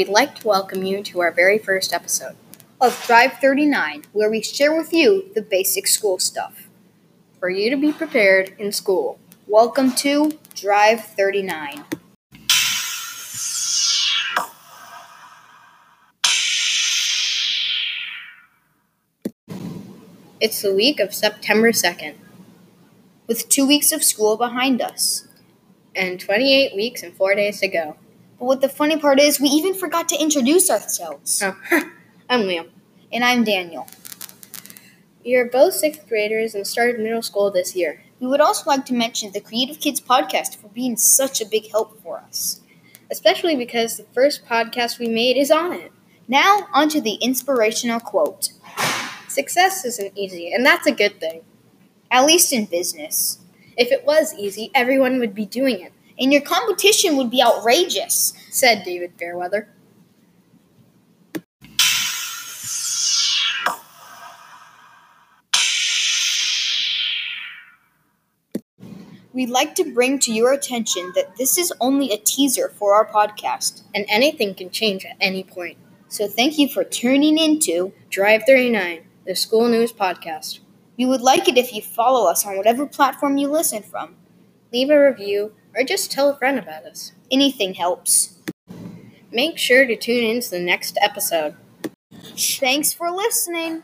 we'd like to welcome you to our very first episode. of Drive 39, where we share with you the basic school stuff. For you to be prepared in school. Welcome to Drive 39. It's the week of September 2nd, With two weeks of school behind us. and 28 weeks and 4 days to go. But what the funny part is, we even forgot to introduce ourselves. Oh, I'm Liam. And I'm Daniel. You're both sixth graders and started middle school this year. We would also like to mention the Creative Kids podcast for being such a big help for us. especially because the first podcast we made is on it. Now, onto the inspirational quote. Success isn't easy, and that's a good thing. At least in business. If it was easy, everyone would be doing it, And your competition would be outrageous. said David Fairweather. We'd like to bring to your attention that this is only a teaser for our podcast. And anything can change at any point. So thank you for tuning into. Drive 39, the school news podcast. We would like it if you follow us on whatever platform you listen from. Leave a review or just tell a friend about us. Anything helps. Make sure to tune in to the next episode. Thanks for listening.